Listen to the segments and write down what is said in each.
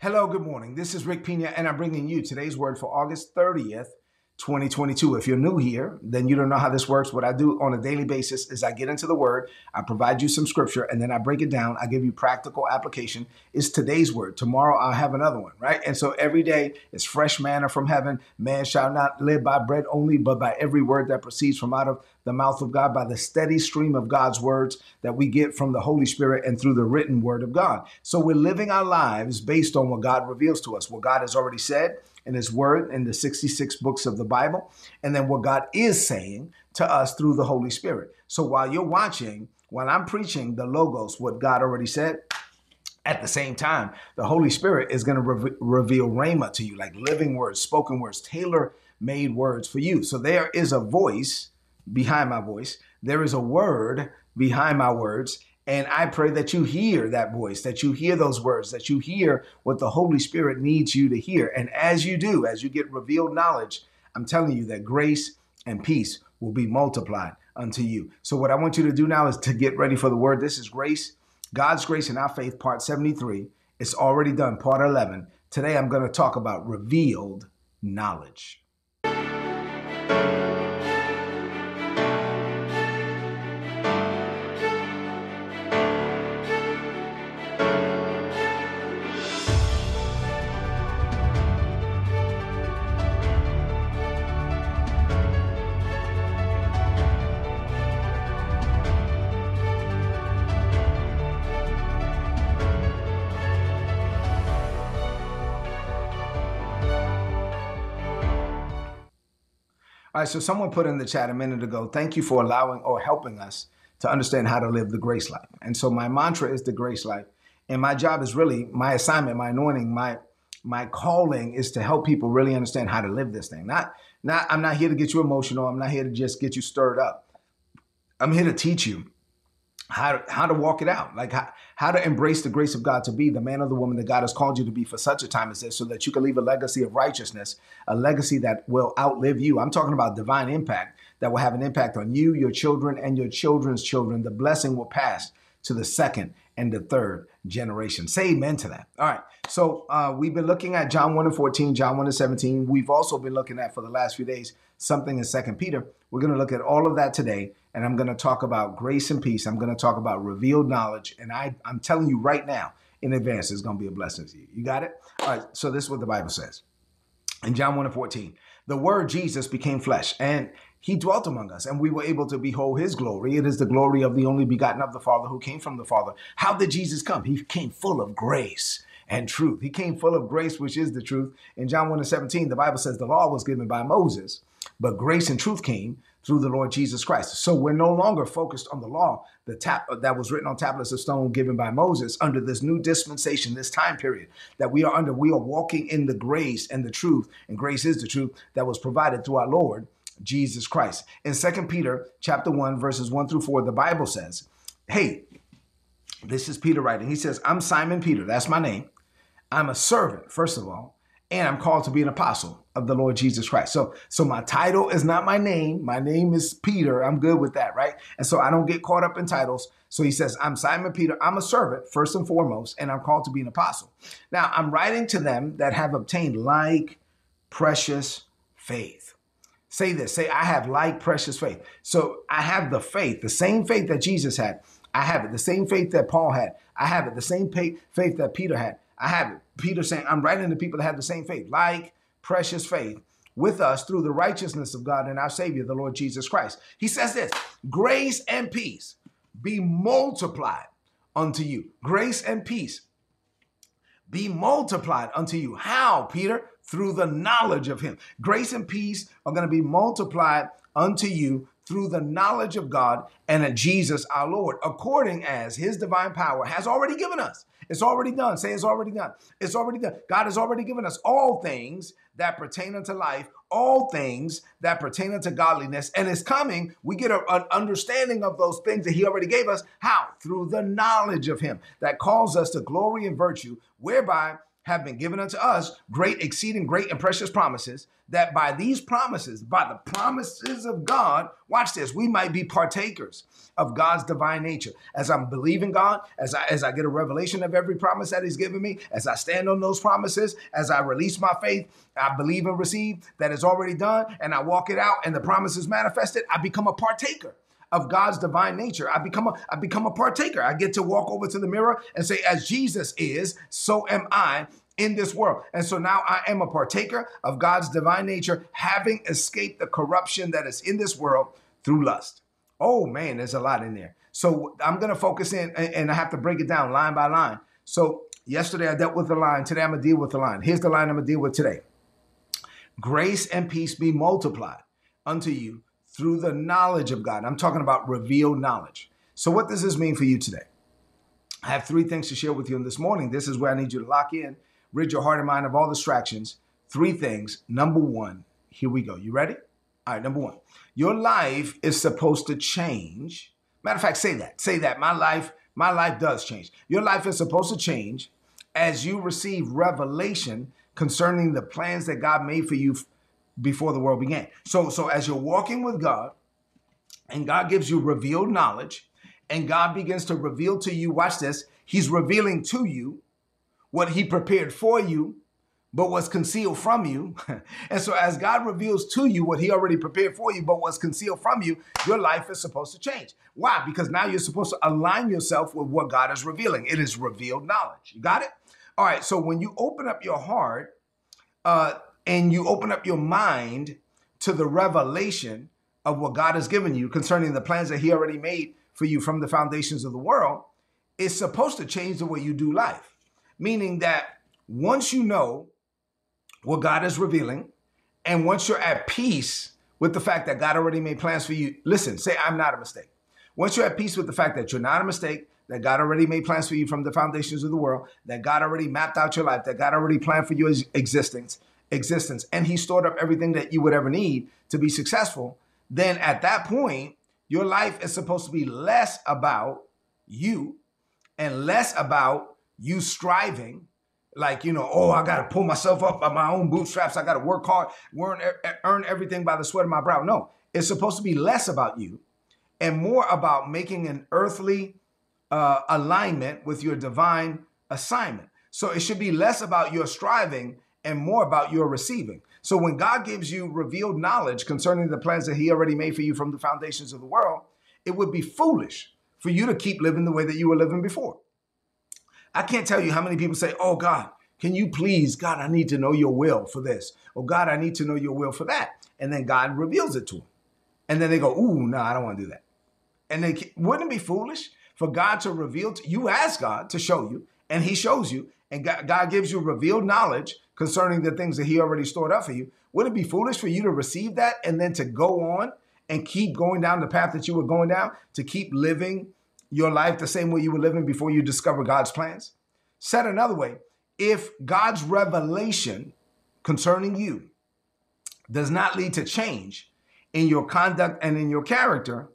Hello, good morning. This is Rick Pina, and I'm bringing you today's word for August 30th, 2022. If you're new here, then you don't know how this works. What I do on a daily basis is I get into the word, I provide you some scripture, and then I break it down. I give you practical application. Is today's word. Tomorrow I'll have another one, right? And so every day is fresh manna from heaven. Man shall not live by bread only, but by every word that proceeds from out of the mouth of God, by the steady stream of God's words that we get from the Holy Spirit and through the written word of God. So we're living our lives based on what God reveals to us, what God has already said in His Word in the 66 books of the Bible, and then what God is saying to us through the Holy Spirit. So while you're watching, while I'm preaching the Logos, what God already said, at the same time, the Holy Spirit is going to re- reveal Rhema to you, like living words, spoken words, tailor made words for you. So there is a voice behind my voice, there is a word behind my words, and I pray that you hear that voice, that you hear those words, that you hear what the Holy Spirit needs you to hear. And as you do, as you get revealed knowledge, I'm telling you that grace and peace will be multiplied unto you. So, what I want you to do now is to get ready for the word. This is grace, God's grace and our faith, part 73. It's already done, part 11. Today, I'm going to talk about revealed knowledge. So someone put in the chat a minute ago, thank you for allowing or helping us to understand how to live the grace life. And so my mantra is the grace life. And my job is really my assignment, my anointing, my my calling is to help people really understand how to live this thing. Not not I'm not here to get you emotional. I'm not here to just get you stirred up. I'm here to teach you how to, how to walk it out, like how, how to embrace the grace of God to be the man or the woman that God has called you to be for such a time as this, so that you can leave a legacy of righteousness, a legacy that will outlive you. I'm talking about divine impact that will have an impact on you, your children, and your children's children. The blessing will pass to the second and the third generation. Say amen to that. All right. So uh, we've been looking at John 1 and 14, John 1 and 17. We've also been looking at for the last few days something in Second Peter. We're going to look at all of that today and I'm going to talk about grace and peace. I'm going to talk about revealed knowledge. And I, I'm telling you right now, in advance, it's going to be a blessing to you. You got it? All right. So this is what the Bible says in John 1 and 14. The word Jesus became flesh and he dwelt among us and we were able to behold his glory. It is the glory of the only begotten of the Father who came from the Father. How did Jesus come? He came full of grace and truth. He came full of grace, which is the truth. In John 1 and 17, the Bible says the law was given by Moses, but grace and truth came through the Lord Jesus Christ. So we're no longer focused on the law, the tap that was written on tablets of stone given by Moses under this new dispensation, this time period that we are under. We are walking in the grace and the truth, and grace is the truth that was provided through our Lord Jesus Christ. In Second Peter chapter 1, verses 1 through 4, the Bible says, Hey, this is Peter writing. He says, I'm Simon Peter, that's my name. I'm a servant, first of all, and I'm called to be an apostle of the Lord Jesus Christ. So, so my title is not my name. My name is Peter. I'm good with that, right? And so I don't get caught up in titles. So he says, I'm Simon Peter. I'm a servant, first and foremost, and I'm called to be an apostle. Now, I'm writing to them that have obtained like precious faith. Say this, say, I have like precious faith. So I have the faith, the same faith that Jesus had. I have it. The same faith that Paul had. I have it. The same faith that Peter had. I have it. Peter saying, I'm writing to people that have the same faith, like precious faith with us through the righteousness of God and our Savior, the Lord Jesus Christ. He says this grace and peace be multiplied unto you. Grace and peace be multiplied unto you. How, Peter? Through the knowledge of Him. Grace and peace are going to be multiplied unto you through the knowledge of God and of Jesus our Lord, according as his divine power has already given us. It's already done. Say it's already done. It's already done. God has already given us all things that pertain unto life, all things that pertain unto godliness, and is coming. We get a, an understanding of those things that he already gave us. How? Through the knowledge of him that calls us to glory and virtue, whereby have been given unto us great, exceeding great, and precious promises, that by these promises, by the promises of God, watch this, we might be partakers of God's divine nature. As I'm believing God, as I as I get a revelation of every promise that He's given me, as I stand on those promises, as I release my faith, I believe and receive that is already done, and I walk it out, and the promise is manifested, I become a partaker of God's divine nature. I become a I become a partaker. I get to walk over to the mirror and say, as Jesus is, so am I in this world. And so now I am a partaker of God's divine nature, having escaped the corruption that is in this world through lust. Oh man, there's a lot in there. So I'm going to focus in and I have to break it down line by line. So yesterday I dealt with the line. Today I'm going to deal with the line. Here's the line I'm going to deal with today. Grace and peace be multiplied unto you through the knowledge of God. I'm talking about revealed knowledge. So, what does this mean for you today? I have three things to share with you this morning. This is where I need you to lock in, rid your heart and mind of all distractions. Three things. Number one, here we go. You ready? All right, number one, your life is supposed to change. Matter of fact, say that. Say that. My life, my life does change. Your life is supposed to change as you receive revelation concerning the plans that God made for you before the world began. So, so as you're walking with God, and God gives you revealed knowledge, and God begins to reveal to you, watch this, He's revealing to you what He prepared for you, but was concealed from you. and so, as God reveals to you what He already prepared for you, but was concealed from you, your life is supposed to change. Why? Because now you're supposed to align yourself with what God is revealing. It is revealed knowledge. You got it? All right. So, when you open up your heart, uh, and you open up your mind to the revelation of what God has given you concerning the plans that He already made for you from the foundations of the world, it's supposed to change the way you do life. Meaning that once you know what God is revealing, and once you're at peace with the fact that God already made plans for you, listen, say, I'm not a mistake. Once you're at peace with the fact that you're not a mistake, that God already made plans for you from the foundations of the world, that God already mapped out your life, that God already planned for your existence, existence and he stored up everything that you would ever need to be successful, then at that point, your life is supposed to be less about you and less about you striving. Like you know oh i got to pull myself up by my own bootstraps. I got to work hard earn, earn everything by the sweat of my brow. No it's supposed to be less about you and more about making an earthly uh, alignment with your divine assignment. So it should be less about your striving and more about your receiving. So when God gives you revealed knowledge concerning the plans that He already made for you from the foundations of the world, it would be foolish for you to keep living the way that you were living before. I can't tell you how many people say, Oh God, can you please, God, I need to know your will for this. Oh God, I need to know your will for that. And then God reveals it to them. And then they go, Ooh, no, I don't want to do that. And they wouldn't it be foolish for God to reveal to you ask God to show you, and He shows you, and God, gives you revealed knowledge concerning the things that he already stored up for you, would it be foolish for you to receive that and then to go on and keep going down the path that you were going down, to keep living your life the same way you were living before you discover God's plans? Said another way, if God's revelation concerning you does not lead to change in your conduct and in your character,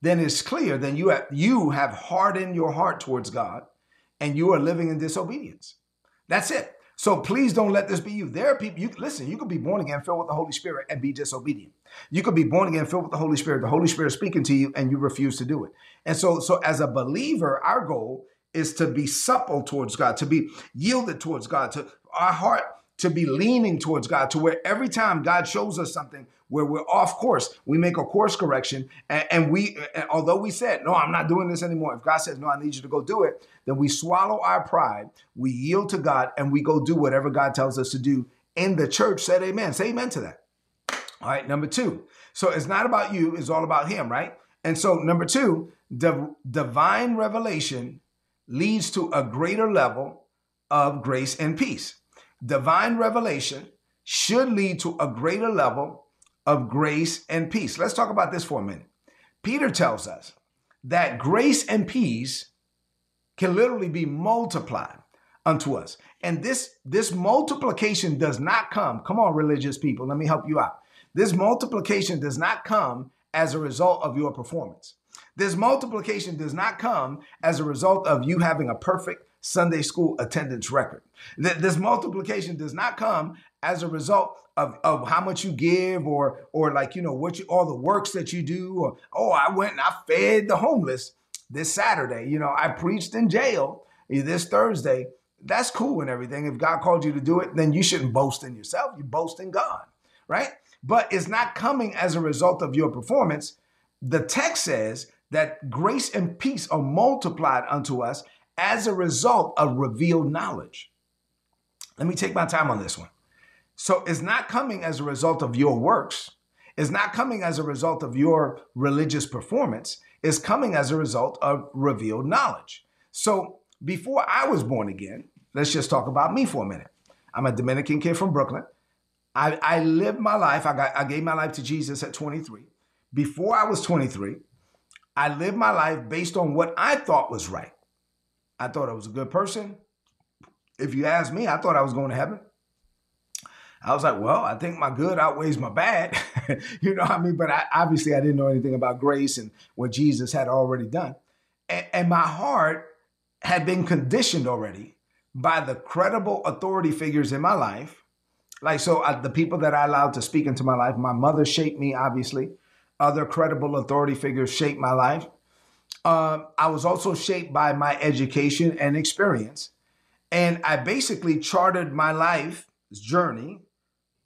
then it's clear then you have, you have hardened your heart towards God and you are living in disobedience. That's it. So please don't let this be you. There are people, you listen, you could be born again, filled with the Holy Spirit, and be disobedient. You could be born again, filled with the Holy Spirit, the Holy Spirit speaking to you, and you refuse to do it. And so, so as a believer, our goal is to be supple towards God, to be yielded towards God, to our heart to be leaning towards God, to where every time God shows us something where we're off course, we make a course correction. And, and we, and although we said, no, I'm not doing this anymore. If God says, no, I need you to go do it, then we swallow our pride, we yield to God, and we go do whatever God tells us to do in the church. Said amen. Say amen to that. All right, number two. So it's not about you, it's all about Him, right? And so, number two, the divine revelation leads to a greater level of grace and peace divine revelation should lead to a greater level of grace and peace. Let's talk about this for a minute. Peter tells us that grace and peace can literally be multiplied unto us. And this this multiplication does not come. Come on religious people, let me help you out. This multiplication does not come as a result of your performance. This multiplication does not come as a result of you having a perfect Sunday school attendance record. This multiplication does not come as a result of, of how much you give or or like you know what you all the works that you do or oh I went and I fed the homeless this Saturday. You know, I preached in jail this Thursday. That's cool and everything. If God called you to do it, then you shouldn't boast in yourself. You boast in God, right? But it's not coming as a result of your performance. The text says that grace and peace are multiplied unto us as a result of revealed knowledge. Let me take my time on this one. So it's not coming as a result of your works. It's not coming as a result of your religious performance. It's coming as a result of revealed knowledge. So before I was born again, let's just talk about me for a minute. I'm a Dominican kid from Brooklyn. I, I lived my life, I, got, I gave my life to Jesus at 23. Before I was 23, I lived my life based on what I thought was right. I thought I was a good person. If you ask me, I thought I was going to heaven. I was like, well, I think my good outweighs my bad. you know what I mean? But I, obviously, I didn't know anything about grace and what Jesus had already done. And, and my heart had been conditioned already by the credible authority figures in my life. Like, so uh, the people that I allowed to speak into my life, my mother shaped me, obviously. Other credible authority figures shaped my life. Uh, I was also shaped by my education and experience. And I basically charted my life journey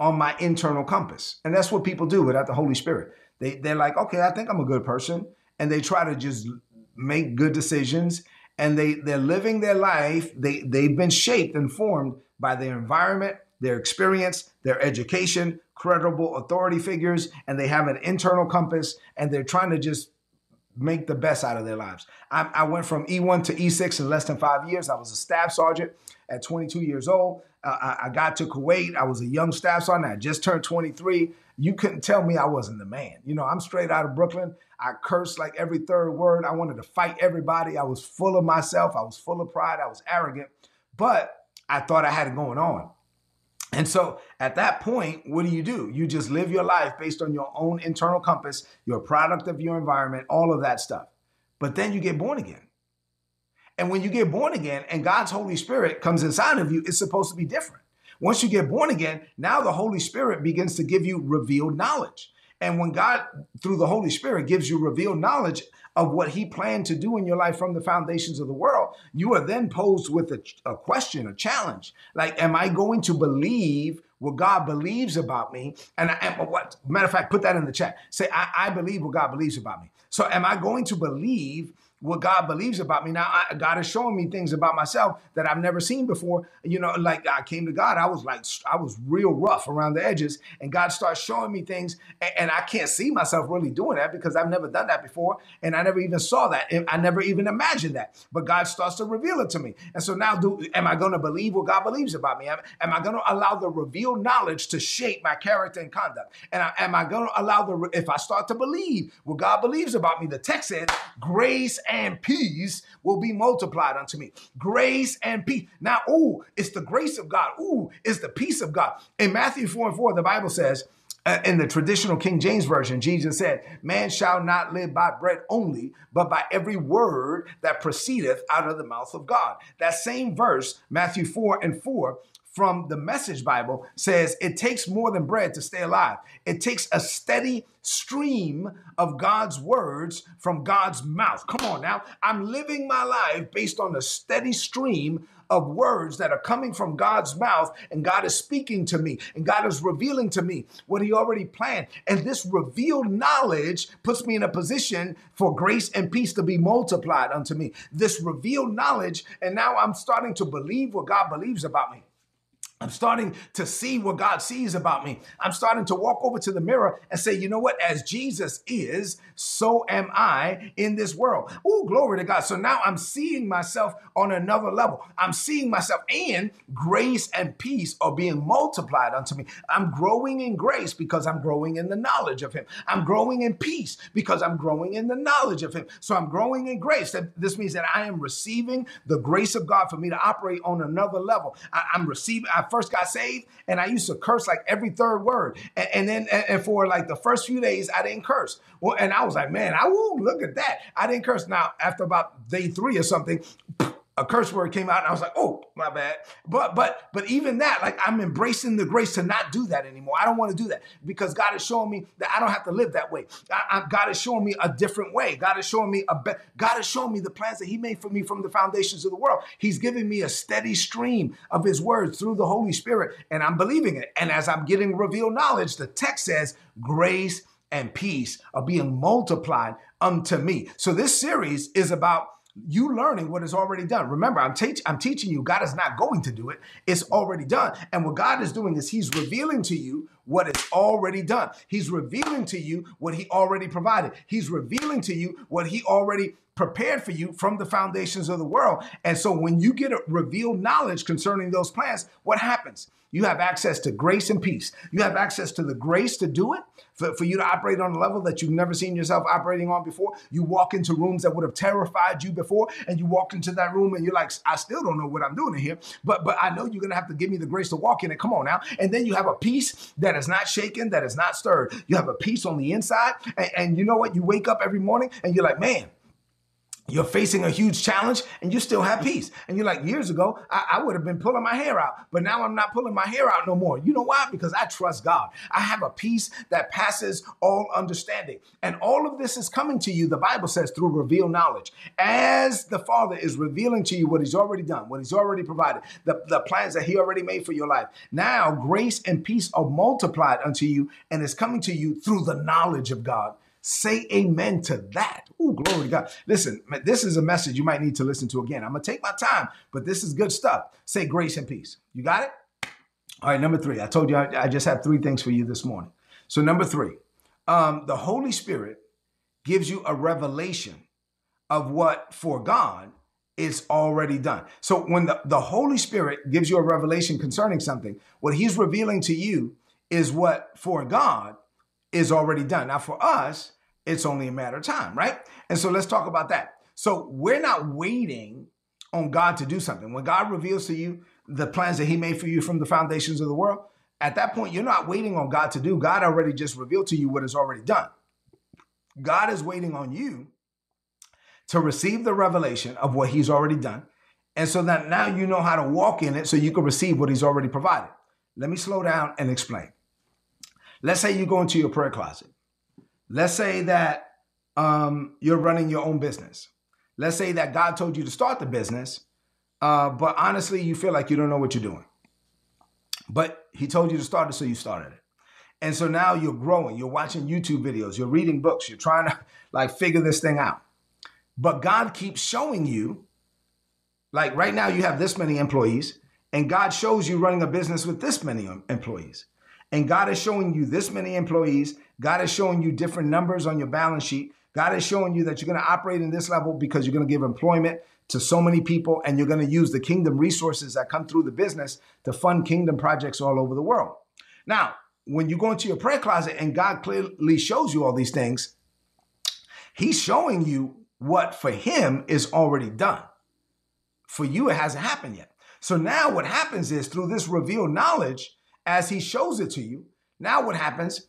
on my internal compass. And that's what people do without the Holy Spirit. They, they're like, okay, I think I'm a good person. And they try to just make good decisions. And they, they're living their life. They, they've been shaped and formed by their environment, their experience, their education, credible authority figures, and they have an internal compass and they're trying to just make the best out of their lives. I, I, went from E1 to E6 in less than five years. I was a staff sergeant at 22 years old. Uh, I, I, got to Kuwait. I was a young staff sergeant. I just turned 23. You couldn't tell me I wasn't the man. You know, I'm straight out of Brooklyn. I cursed like every third word. I wanted to fight everybody. I was full of myself. I was full of pride. I was arrogant, but I thought I had it going on. And so at that point, what do you do? You just live your life based on your own internal compass, your product of your environment, all of that stuff. But then you get born again. And when you get born again and God's Holy Spirit comes inside of you, it's supposed to be different. Once you get born again, now the Holy Spirit begins to give you revealed knowledge. And when God, through the Holy Spirit, gives you revealed knowledge, of what he planned to do in your life from the foundations of the world, you are then posed with a, a question, a challenge. Like, am I going to believe what God believes about me? And I what matter of fact, put that in the chat. Say, I, I believe what God believes about me. So am I going to believe what God believes about me. Now, I, God is showing me things about myself that I've never seen before. You know, like I came to God, I was like, I was real rough around the edges, and God starts showing me things, and, and I can't see myself really doing that because I've never done that before, and I never even saw that, and I never even imagined that. But God starts to reveal it to me, and so now, do am I going to believe what God believes about me? Am, am I going to allow the revealed knowledge to shape my character and conduct? And I, am I going to allow the if I start to believe what God believes about me? The text says, grace and peace will be multiplied unto me. Grace and peace. Now, ooh, it's the grace of God. Ooh, it's the peace of God. In Matthew 4 and 4, the Bible says, uh, in the traditional King James Version, Jesus said, Man shall not live by bread only, but by every word that proceedeth out of the mouth of God. That same verse, Matthew 4 and 4, from the Message Bible says it takes more than bread to stay alive. It takes a steady stream of God's words from God's mouth. Come on now. I'm living my life based on a steady stream of words that are coming from God's mouth, and God is speaking to me, and God is revealing to me what He already planned. And this revealed knowledge puts me in a position for grace and peace to be multiplied unto me. This revealed knowledge, and now I'm starting to believe what God believes about me. I'm starting to see what God sees about me. I'm starting to walk over to the mirror and say, you know what? As Jesus is, so am I in this world. Oh, glory to God. So now I'm seeing myself on another level. I'm seeing myself, and grace and peace are being multiplied unto me. I'm growing in grace because I'm growing in the knowledge of Him. I'm growing in peace because I'm growing in the knowledge of Him. So I'm growing in grace. This means that I am receiving the grace of God for me to operate on another level. I, am receiving, I first got saved and I used to curse like every third word. And, and then and for like the first few days, I didn't curse. Well, and I was like, man, I will look at that. I didn't curse. Now, after about day three or something, a curse word came out and I was like, oh, my bad. But but but even that, like I'm embracing the grace to not do that anymore. I don't want to do that because God is showing me that I don't have to live that way. I, I, God is showing me a different way. God is showing me a be- God is showing me the plans that He made for me from the foundations of the world. He's giving me a steady stream of His words through the Holy Spirit, and I'm believing it. And as I'm getting revealed knowledge, the text says, grace and peace are being multiplied unto me. So this series is about you learning what is already done. Remember, I'm, te- I'm teaching you, God is not going to do it. It's already done. And what God is doing is He's revealing to you what is already done. He's revealing to you what He already provided. He's revealing to you what He already prepared for you from the foundations of the world. And so when you get a revealed knowledge concerning those plans, what happens? You have access to grace and peace. You have access to the grace to do it, for, for you to operate on a level that you've never seen yourself operating on before. You walk into rooms that would have terrified you before, and you walk into that room and you're like, I still don't know what I'm doing in here, but but I know you're gonna have to give me the grace to walk in it. Come on now. And then you have a peace that is not shaken, that is not stirred. You have a peace on the inside, and, and you know what? You wake up every morning and you're like, man, you're facing a huge challenge and you still have peace. And you're like, years ago, I, I, would have been pulling my hair out, but now I'm not pulling my hair out no more. You know why? Because I trust God. I have a peace that passes all understanding. And all of this is coming to you, the Bible says, through revealed knowledge. As the Father is revealing to you what He's already done, what He's already provided, the, the plans that He already made for your life. Now, grace and peace are multiplied unto you and is coming to you through the knowledge of God Say amen to that. Oh, glory to God. Listen, this is a message you might need to listen to again. I'm going to take my time, but this is good stuff. Say grace and peace. You got it? All right, number three. I told you I, I just have three things for you this morning. So, number three, um, the Holy Spirit gives you a revelation of what for God is already done. So, when the, the Holy Spirit gives you a revelation concerning something, what He's revealing to you is what for God is already done. Now, for us, it's only a matter of time, right? And so let's talk about that. So we're not waiting on God to do something. When God reveals to you the plans that He made for you from the foundations of the world, at that point, you're not waiting on God to do. God already just revealed to you what is already done. God is waiting on you to receive the revelation of what He's already done. And so that now you know how to walk in it so you can receive what He's already provided. Let me slow down and explain. Let's say you go into your prayer closet. Let's say that um, you're running your own business. Let's say that God told you to start the business, uh, but honestly, you feel like you don't know what you're doing. But He told you to start it, so you started it. And so now you're growing. You're watching YouTube videos. You're reading books. You're trying to like figure this thing out. But God keeps showing you, like right now, you have this many employees, and God shows you running a business with this many employees and God is showing you this many employees, God is showing you different numbers on your balance sheet. God is showing you that you're going to operate in this level because you're going to give employment to so many people and you're going to use the kingdom resources that come through the business to fund kingdom projects all over the world. Now, when you go into your prayer closet and God clearly shows you all these things, He's showing you what for Him is already done. For you, it hasn't happened yet. So now what happens is through this revealed knowledge, as he shows it to you. Now, what happens?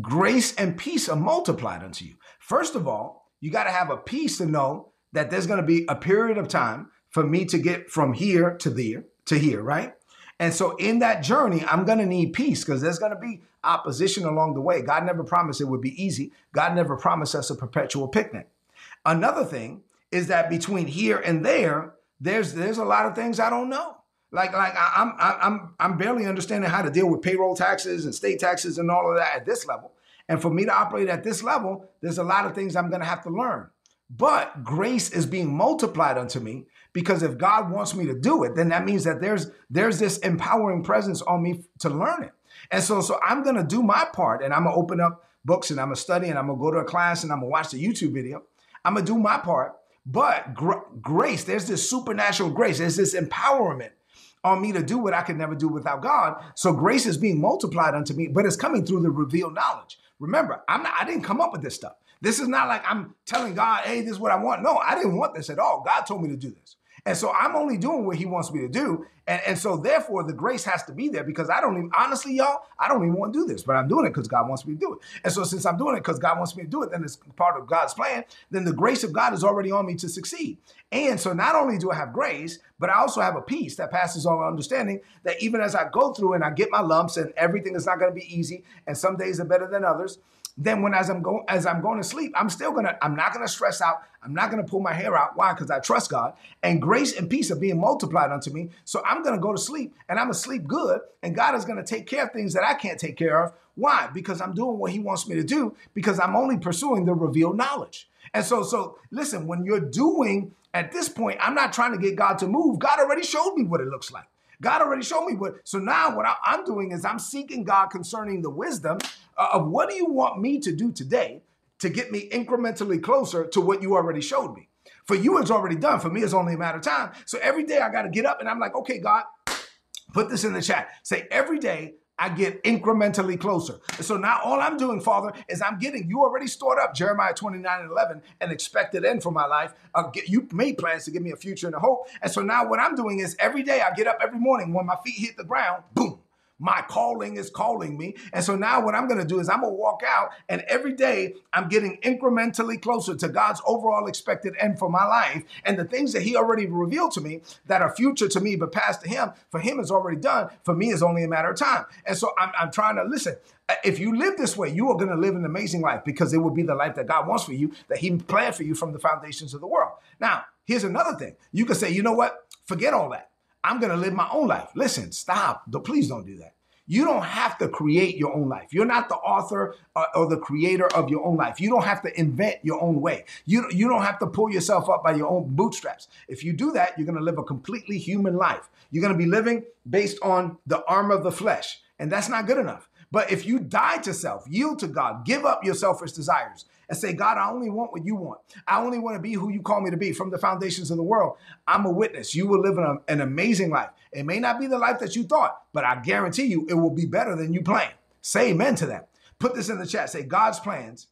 Grace and peace are multiplied unto you. First of all, you got to have a peace to know that there's going to be a period of time for me to get from here to there to here, right? And so in that journey, I'm going to need peace because there's going to be opposition along the way. God never promised it would be easy. God never promised us a perpetual picnic. Another thing is that between here and there, there's there's a lot of things I don't know. Like, like I, am I'm, I'm barely understanding how to deal with payroll taxes and state taxes and all of that at this level. And for me to operate at this level, there's a lot of things I'm going to have to learn. But grace is being multiplied unto me because if God wants me to do it, then that means that there's there's this empowering presence on me to learn it. And so, so I'm to do my part, and I'm to open up books, and I'm to study, and I'm to go to a class, and I'm to watch the YouTube video. I'm to do my part. But gr- grace, there's this supernatural grace. There's this empowerment on me to do what I could never do without God. So grace is being multiplied unto me, but it's coming through the revealed knowledge. Remember, I'm not, I didn't come up with this stuff. This is not like I'm telling God, hey, this is what I want. No, I didn't want this at all. God told me to do this. And so I'm only doing what he wants me to do. And, and so therefore the grace has to be there because I don't even, honestly, y'all, I don't even want to do this, but I'm doing it because God wants me to do it. And so since I'm doing it because God wants me to do it, then it's part of God's plan, then the grace of God is already on me to succeed. And so not only do I have grace, but I also have a peace that passes all understanding that even as I go through and I get my lumps and everything is not going to be easy, and some days are better than others, then when as I'm going as I'm going to sleep, I'm still gonna I'm not gonna stress out. I'm not gonna pull my hair out. Why? Because I trust God and grace and peace are being multiplied unto me. So I'm gonna go to sleep and I'm gonna sleep good. And God is gonna take care of things that I can't take care of. Why? Because I'm doing what He wants me to do. Because I'm only pursuing the revealed knowledge. And so so listen. When you're doing at this point, I'm not trying to get God to move. God already showed me what it looks like. God already showed me what. So now what I, am doing is I'm seeking God concerning the wisdom uh, of what do you want me to do today to get me incrementally closer to what you already showed me. For you, it's already done. For me, it's only a matter of time. So every day I got to get up and I'm like, okay, God, put this in the chat. Say every day I get incrementally closer. And so now all I'm doing, Father, is I'm getting, you already stored up Jeremiah 29 and 11, an expected end for my life. Uh, get, you made plans to give me a future and a hope. And so now what I'm doing is every day I get up every morning when my feet hit the ground, boom, my calling is calling me. And so now what I'm going to do is I'm going to walk out and every day I'm getting incrementally closer to God's overall expected end for my life. And the things that he already revealed to me that are future to me, but past to him, for him is already done. For me is only a matter of time. And so I'm, I'm trying to listen. If you live this way, you are going to live an amazing life because it will be the life that God wants for you, that He planned for you from the foundations of the world. Now, here's another thing. You can say, you know what? Forget all that. I'm going to live my own life. Listen, stop. Please don't do that. You don't have to create your own life. You're not the author or, uh, the creator of your own life. You don't have to invent your own way. You, you don't have to pull yourself up by your own bootstraps. If you do that, you're going to live a completely human life. You're going to be living based on the arm of the flesh. And that's not good enough. But if you die to self, yield to God, give up your selfish desires, and say, God, I only want what you want. I only want to be who you call me to be from the foundations of the world. I'm a witness. You will live an, an amazing life. It may not be the life that you thought, but I guarantee you it will be better than you planned. Say amen to that. Put this in the chat. Say, God's plans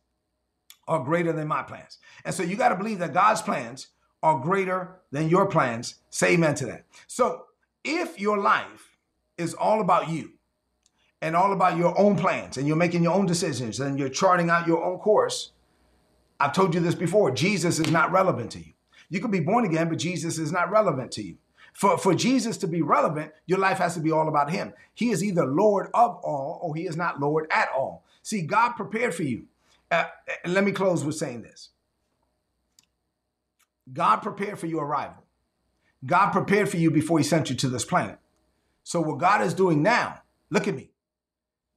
are greater than my plans. And so you got to believe that God's plans are greater than your plans. Say amen to that. So if your life is all about you and all about your own plans and you're making your own decisions and you're charting out your own course, I've told you this before Jesus is not relevant to you. You could be born again, but Jesus is not relevant to you. For, for Jesus to be relevant, your life has to be all about Him. He is either Lord of all or He is not Lord at all. See, God prepared for you. Uh, let me close with saying this God prepared for your arrival. God prepared for you before He sent you to this planet. So, what God is doing now, look at me.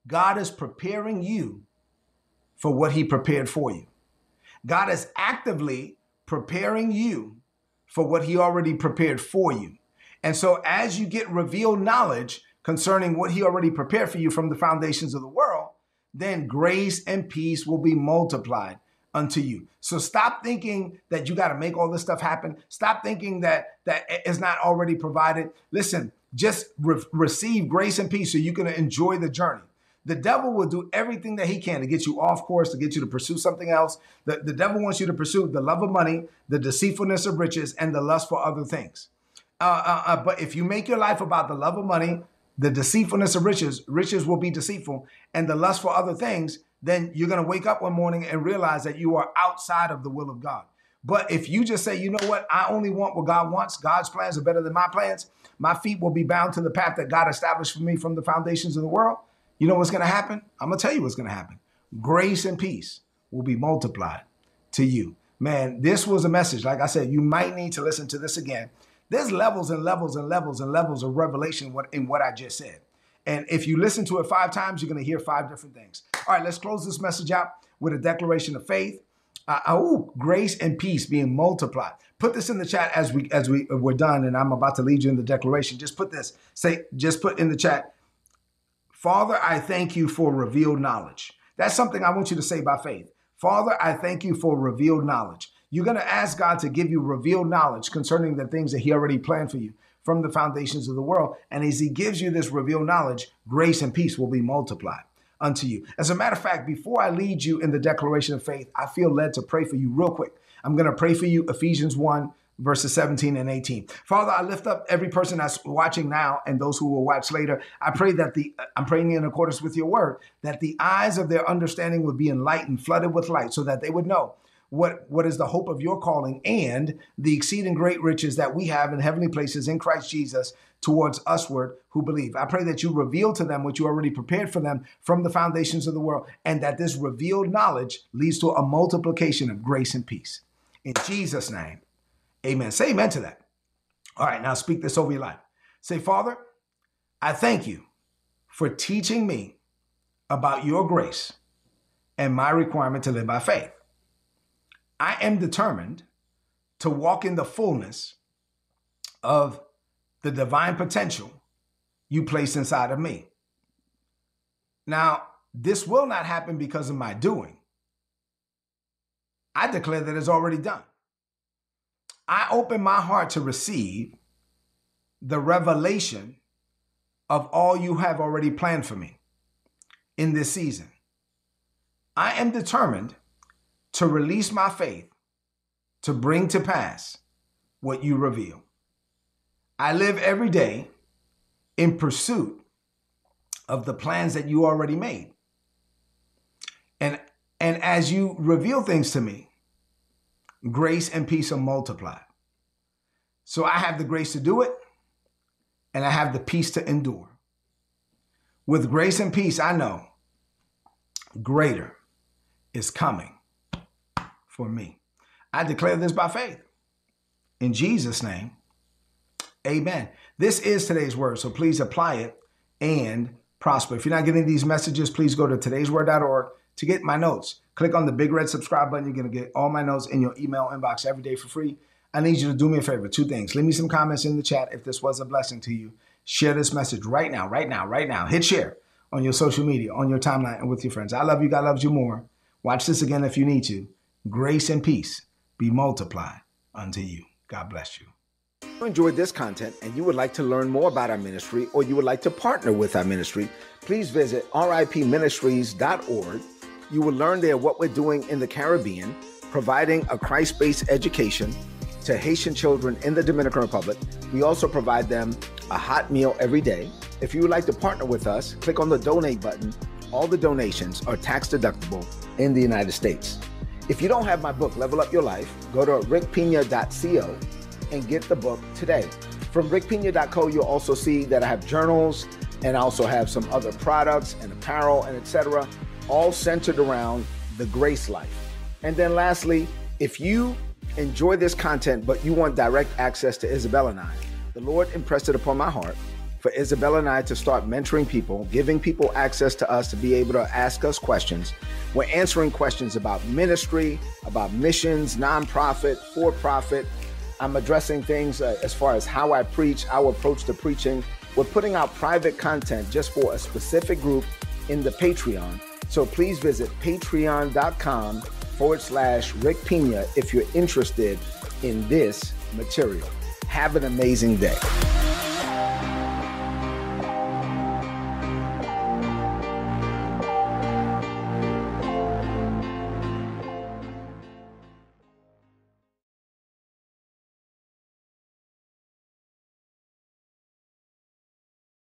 God is preparing you for what He prepared for you. God is actively preparing you for what he already prepared for you. And so as you get revealed knowledge concerning what he already prepared for you from the foundations of the world, then grace and peace will be multiplied unto you. So stop thinking that you got to make all this stuff happen. Stop thinking that that is not already provided. Listen, just re- receive grace and peace so you can enjoy the journey. The devil will do everything that he can to get you off course, to get you to pursue something else. The, the devil wants you to pursue the love of money, the deceitfulness of riches, and the lust for other things. Uh, uh, uh, but if you make your life about the love of money, the deceitfulness of riches, riches will be deceitful, and the lust for other things, then you're going to wake up one morning and realize that you are outside of the will of God. But if you just say, you know what, I only want what God wants, God's plans are better than my plans, my feet will be bound to the path that God established for me from the foundations of the world you know what's going to happen? I'm going to tell you what's going to happen. Grace and peace will be multiplied to you. Man, this was a message. Like I said, you might need to listen to this again. There's levels and levels and levels and levels of revelation in what I just said. And if you listen to it five times, you're going to hear five different things. All right, let's close this message out with a declaration of faith. Uh, oh, grace and peace being multiplied. Put this in the chat as we as we we're done, and I'm about to lead you in the declaration. Just put this. Say, just put in the chat Father, I thank you for revealed knowledge. That's something I want you to say by faith. Father, I thank you for revealed knowledge. You're going to ask God to give you revealed knowledge concerning the things that He already planned for you from the foundations of the world. And as He gives you this revealed knowledge, grace and peace will be multiplied unto you. As a matter of fact, before I lead you in the declaration of faith, I feel led to pray for you real quick. I'm going to pray for you, Ephesians 1, verses 17 and 18. Father, I lift up every person that's watching now and those who will watch later. I pray that the, I'm praying in accordance with your word, that the eyes of their understanding would be enlightened, flooded with light, so that they would know what, what is the hope of your calling and the exceeding great riches that we have in heavenly places in Christ Jesus towards usward who believe. I pray that you reveal to them what you already prepared for them from the foundations of the world, and that this revealed knowledge leads to a multiplication of grace and peace. In Jesus' name, amen. Say amen to that. All right, now speak this over your life. Say, Father, I thank you for teaching me about your grace and my requirement to live by faith. I am determined to walk in the fullness of the divine potential you place inside of me. Now, this will not happen because of my doing. I declare that it's already done. I open my heart to receive the revelation of all you have already planned for me in this season. I am determined to release my faith to bring to pass what you reveal. I live every day in pursuit of the plans that you already made. And, and as you reveal things to me, grace and peace are multiplied. So I have the grace to do it, and I have the peace to endure. With grace and peace, I know greater is coming for me. I declare this by faith. In Jesus' name, amen. This is today's word, so please apply it and prosper. If you're not getting these messages, please go to today'sword.org to get my notes. Click on the big red subscribe button. You're going to get all my notes in your email inbox every day for free. I need you to do me a favor two things. Leave me some comments in the chat if this was a blessing to you. Share this message right now, right now, right now. Hit share on your social media, on your timeline, and with your friends. I love you. God loves you more. Watch this again if you need to grace and peace be multiplied unto you. God bless you. If you enjoyed this content and you would like to learn more about our ministry or you would like to partner with our ministry, please visit ripministries.org. You will learn there what we're doing in the Caribbean, providing a Christ based education to Haitian children in the Dominican Republic. We also provide them a hot meal every day. If you would like to partner with us, click on the donate button. All the donations are tax deductible in the United States. If you don't have my book, Level Up Your Life, go to rickpina.co and get the book today. From rickpina.co, you'll also see that I have journals and I also have some other products and apparel and etc., all centered around the grace life. And then lastly, if you enjoy this content but you want direct access to Isabella and I, the Lord impressed it upon my heart for Isabella and I to start mentoring people, giving people access to us to be able to ask us questions. We're answering questions about ministry, about missions, nonprofit, for profit. I'm addressing things uh, as far as how I preach, our approach to preaching. We're putting out private content just for a specific group in the Patreon. So please visit patreon.com forward slash Rick Pina if you're interested in this material. Have an amazing day.